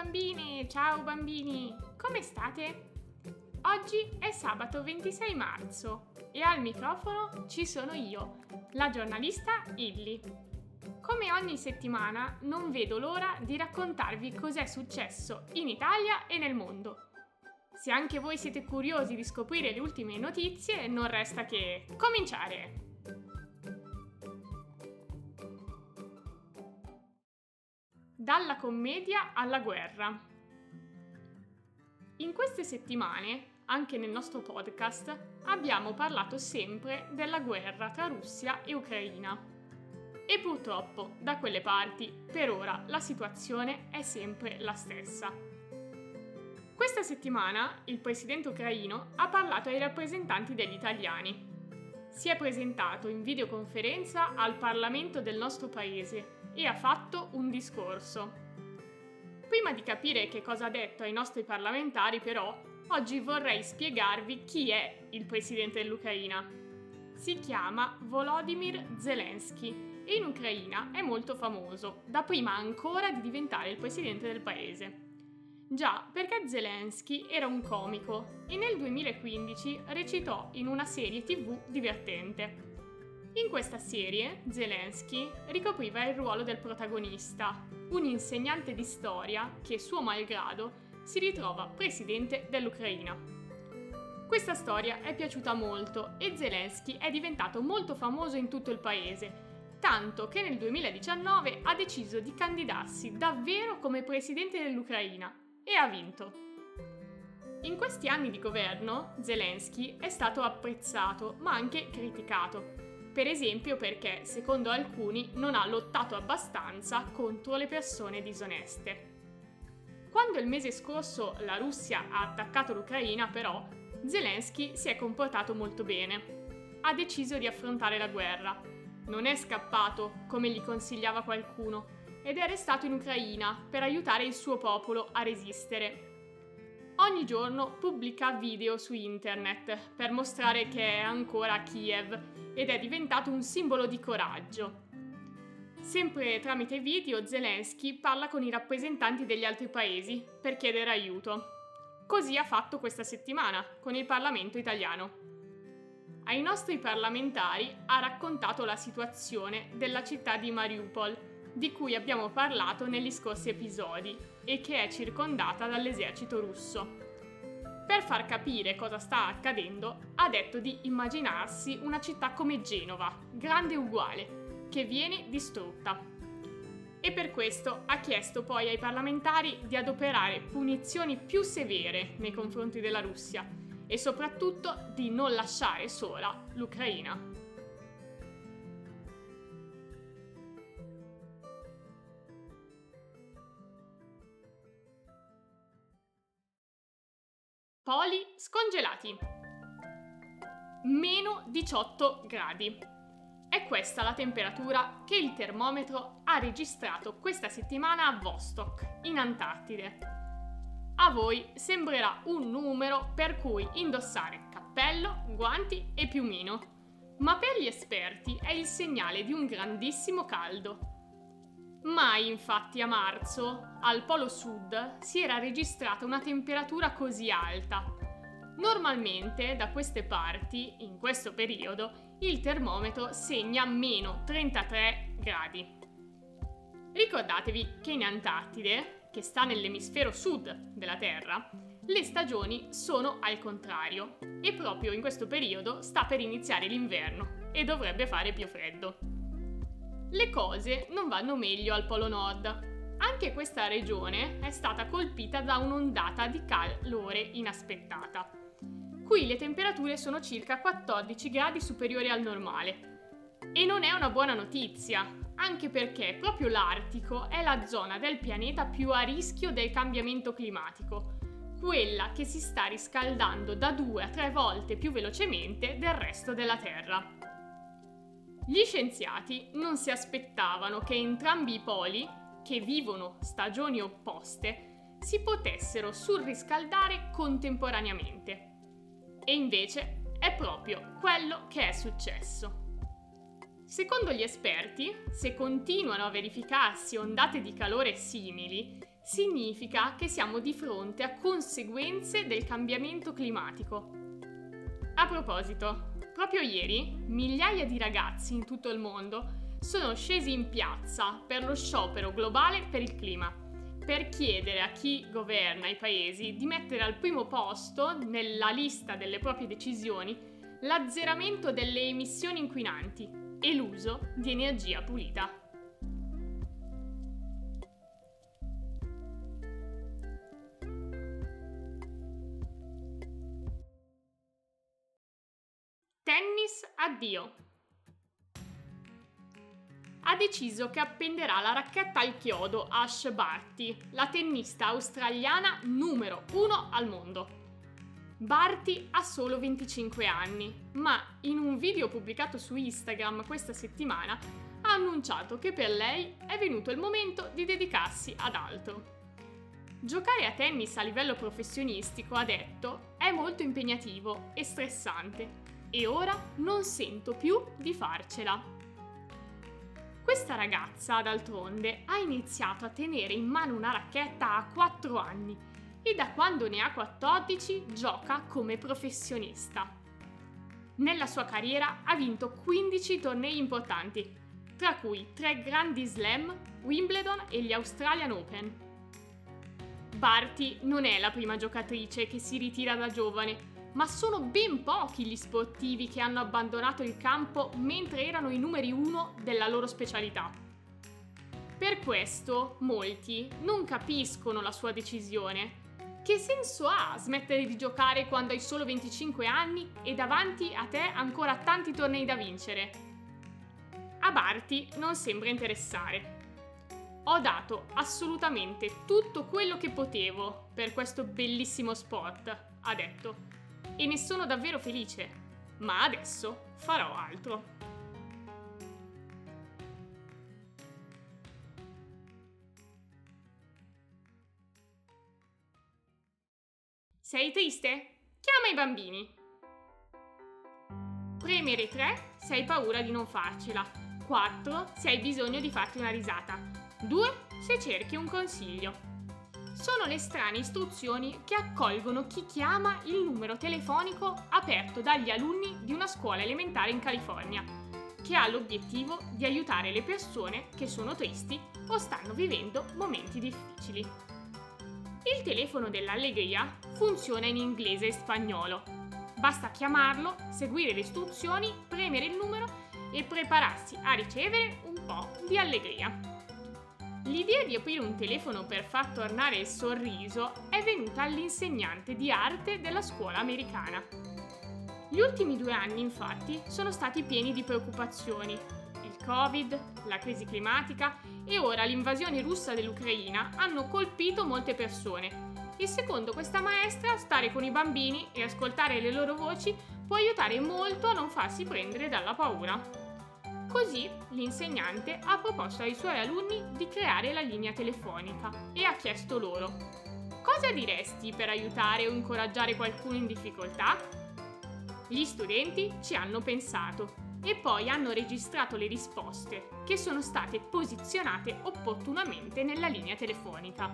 Bambini, ciao bambini, come state? Oggi è sabato 26 marzo e al microfono ci sono io, la giornalista Illy. Come ogni settimana non vedo l'ora di raccontarvi cos'è successo in Italia e nel mondo. Se anche voi siete curiosi di scoprire le ultime notizie, non resta che cominciare! Dalla commedia alla guerra. In queste settimane, anche nel nostro podcast, abbiamo parlato sempre della guerra tra Russia e Ucraina. E purtroppo, da quelle parti, per ora, la situazione è sempre la stessa. Questa settimana il presidente ucraino ha parlato ai rappresentanti degli italiani. Si è presentato in videoconferenza al Parlamento del nostro paese e ha fatto un discorso. Prima di capire che cosa ha detto ai nostri parlamentari, però, oggi vorrei spiegarvi chi è il presidente dell'Ucraina. Si chiama Volodymyr Zelensky e in Ucraina è molto famoso, da prima ancora di diventare il presidente del paese. Già, perché Zelensky era un comico e nel 2015 recitò in una serie tv divertente. In questa serie, Zelensky ricopriva il ruolo del protagonista, un insegnante di storia che, suo malgrado, si ritrova presidente dell'Ucraina. Questa storia è piaciuta molto e Zelensky è diventato molto famoso in tutto il paese, tanto che nel 2019 ha deciso di candidarsi davvero come presidente dell'Ucraina e ha vinto. In questi anni di governo, Zelensky è stato apprezzato ma anche criticato per esempio perché, secondo alcuni, non ha lottato abbastanza contro le persone disoneste. Quando il mese scorso la Russia ha attaccato l'Ucraina, però, Zelensky si è comportato molto bene. Ha deciso di affrontare la guerra. Non è scappato, come gli consigliava qualcuno, ed è restato in Ucraina per aiutare il suo popolo a resistere ogni giorno pubblica video su internet per mostrare che è ancora a Kiev ed è diventato un simbolo di coraggio. Sempre tramite video Zelensky parla con i rappresentanti degli altri paesi per chiedere aiuto. Così ha fatto questa settimana con il Parlamento italiano. Ai nostri parlamentari ha raccontato la situazione della città di Mariupol, di cui abbiamo parlato negli scorsi episodi e che è circondata dall'esercito russo. Per far capire cosa sta accadendo, ha detto di immaginarsi una città come Genova, grande uguale, che viene distrutta. E per questo ha chiesto poi ai parlamentari di adoperare punizioni più severe nei confronti della Russia e soprattutto di non lasciare sola l'Ucraina. Poli scongelati. Meno 18 gradi. È questa la temperatura che il termometro ha registrato questa settimana a Vostok, in Antartide. A voi sembrerà un numero per cui indossare cappello, guanti e piumino, ma per gli esperti è il segnale di un grandissimo caldo Mai infatti a marzo, al Polo Sud, si era registrata una temperatura così alta. Normalmente da queste parti, in questo periodo, il termometro segna meno 33 gradi. Ricordatevi che in Antartide, che sta nell'emisfero sud della Terra, le stagioni sono al contrario e proprio in questo periodo sta per iniziare l'inverno e dovrebbe fare più freddo le cose non vanno meglio al Polo Nord. Anche questa regione è stata colpita da un'ondata di calore inaspettata. Qui le temperature sono circa 14 gradi superiori al normale. E non è una buona notizia, anche perché proprio l'Artico è la zona del pianeta più a rischio del cambiamento climatico, quella che si sta riscaldando da due a tre volte più velocemente del resto della Terra. Gli scienziati non si aspettavano che entrambi i poli, che vivono stagioni opposte, si potessero surriscaldare contemporaneamente. E invece è proprio quello che è successo. Secondo gli esperti, se continuano a verificarsi ondate di calore simili, significa che siamo di fronte a conseguenze del cambiamento climatico. Proposito, proprio ieri migliaia di ragazzi in tutto il mondo sono scesi in piazza per lo sciopero globale per il clima, per chiedere a chi governa i paesi di mettere al primo posto nella lista delle proprie decisioni l'azzeramento delle emissioni inquinanti e l'uso di energia pulita. Tennis addio. Ha deciso che appenderà la racchetta al chiodo Ash Barty, la tennista australiana numero uno al mondo. Barty ha solo 25 anni, ma in un video pubblicato su Instagram questa settimana ha annunciato che per lei è venuto il momento di dedicarsi ad altro. Giocare a tennis a livello professionistico, ha detto, è molto impegnativo e stressante e ora non sento più di farcela. Questa ragazza, d'altronde, ha iniziato a tenere in mano una racchetta a 4 anni e da quando ne ha 14 gioca come professionista. Nella sua carriera ha vinto 15 tornei importanti, tra cui 3 grandi slam, Wimbledon e gli Australian Open. Barty non è la prima giocatrice che si ritira da giovane ma sono ben pochi gli sportivi che hanno abbandonato il campo mentre erano i numeri uno della loro specialità. Per questo molti non capiscono la sua decisione. Che senso ha smettere di giocare quando hai solo 25 anni e davanti a te ancora tanti tornei da vincere? A Barty non sembra interessare. Ho dato assolutamente tutto quello che potevo per questo bellissimo sport, ha detto e ne sono davvero felice, ma adesso farò altro. Sei triste? Chiama i bambini. Premere 3 se hai paura di non farcela. 4 se hai bisogno di farti una risata. 2 se cerchi un consiglio sono le strane istruzioni che accolgono chi chiama il numero telefonico aperto dagli alunni di una scuola elementare in California, che ha l'obiettivo di aiutare le persone che sono tristi o stanno vivendo momenti difficili. Il telefono dell'allegria funziona in inglese e spagnolo. Basta chiamarlo, seguire le istruzioni, premere il numero e prepararsi a ricevere un po' di allegria. L'idea di aprire un telefono per far tornare il sorriso è venuta all'insegnante di arte della scuola americana. Gli ultimi due anni, infatti, sono stati pieni di preoccupazioni. Il Covid, la crisi climatica e ora l'invasione russa dell'Ucraina hanno colpito molte persone. E secondo questa maestra, stare con i bambini e ascoltare le loro voci può aiutare molto a non farsi prendere dalla paura. Così l'insegnante ha proposto ai suoi alunni di creare la linea telefonica e ha chiesto loro cosa diresti per aiutare o incoraggiare qualcuno in difficoltà? Gli studenti ci hanno pensato e poi hanno registrato le risposte che sono state posizionate opportunamente nella linea telefonica.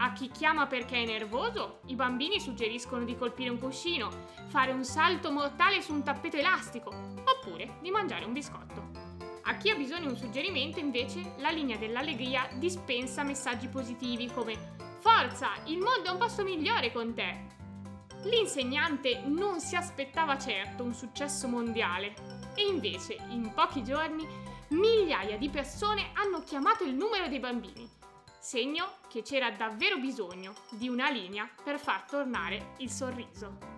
A chi chiama perché è nervoso, i bambini suggeriscono di colpire un cuscino, fare un salto mortale su un tappeto elastico, oppure di mangiare un biscotto. A chi ha bisogno di un suggerimento, invece, la linea dell'allegria dispensa messaggi positivi come Forza, il mondo è un posto migliore con te. L'insegnante non si aspettava certo un successo mondiale e invece in pochi giorni migliaia di persone hanno chiamato il numero dei bambini segno che c'era davvero bisogno di una linea per far tornare il sorriso.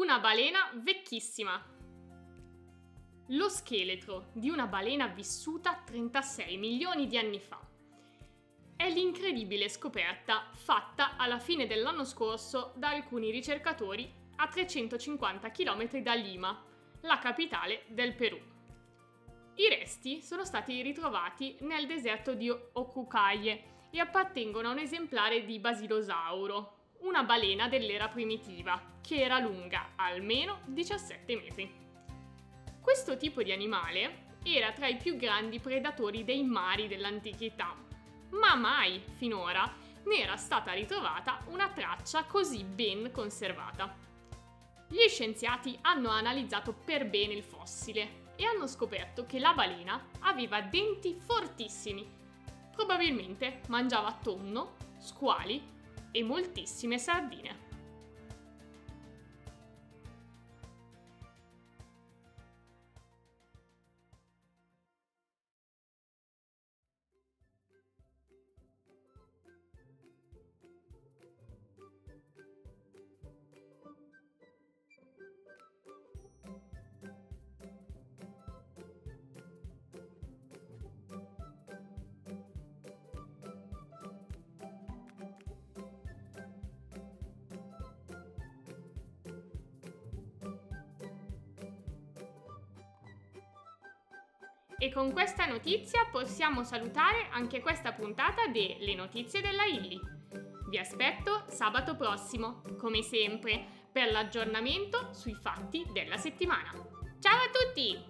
Una balena vecchissima lo scheletro di una balena vissuta 36 milioni di anni fa. È l'incredibile scoperta fatta alla fine dell'anno scorso da alcuni ricercatori a 350 km da Lima, la capitale del Perù. I resti sono stati ritrovati nel deserto di Okukaye e appartengono a un esemplare di basilosauro, una balena dell'era primitiva, che era lunga almeno 17 metri. Questo tipo di animale era tra i più grandi predatori dei mari dell'antichità, ma mai finora ne era stata ritrovata una traccia così ben conservata. Gli scienziati hanno analizzato per bene il fossile e hanno scoperto che la balena aveva denti fortissimi. Probabilmente mangiava tonno, squali e moltissime sardine. E con questa notizia possiamo salutare anche questa puntata delle notizie della Illy. Vi aspetto sabato prossimo, come sempre, per l'aggiornamento sui fatti della settimana. Ciao a tutti!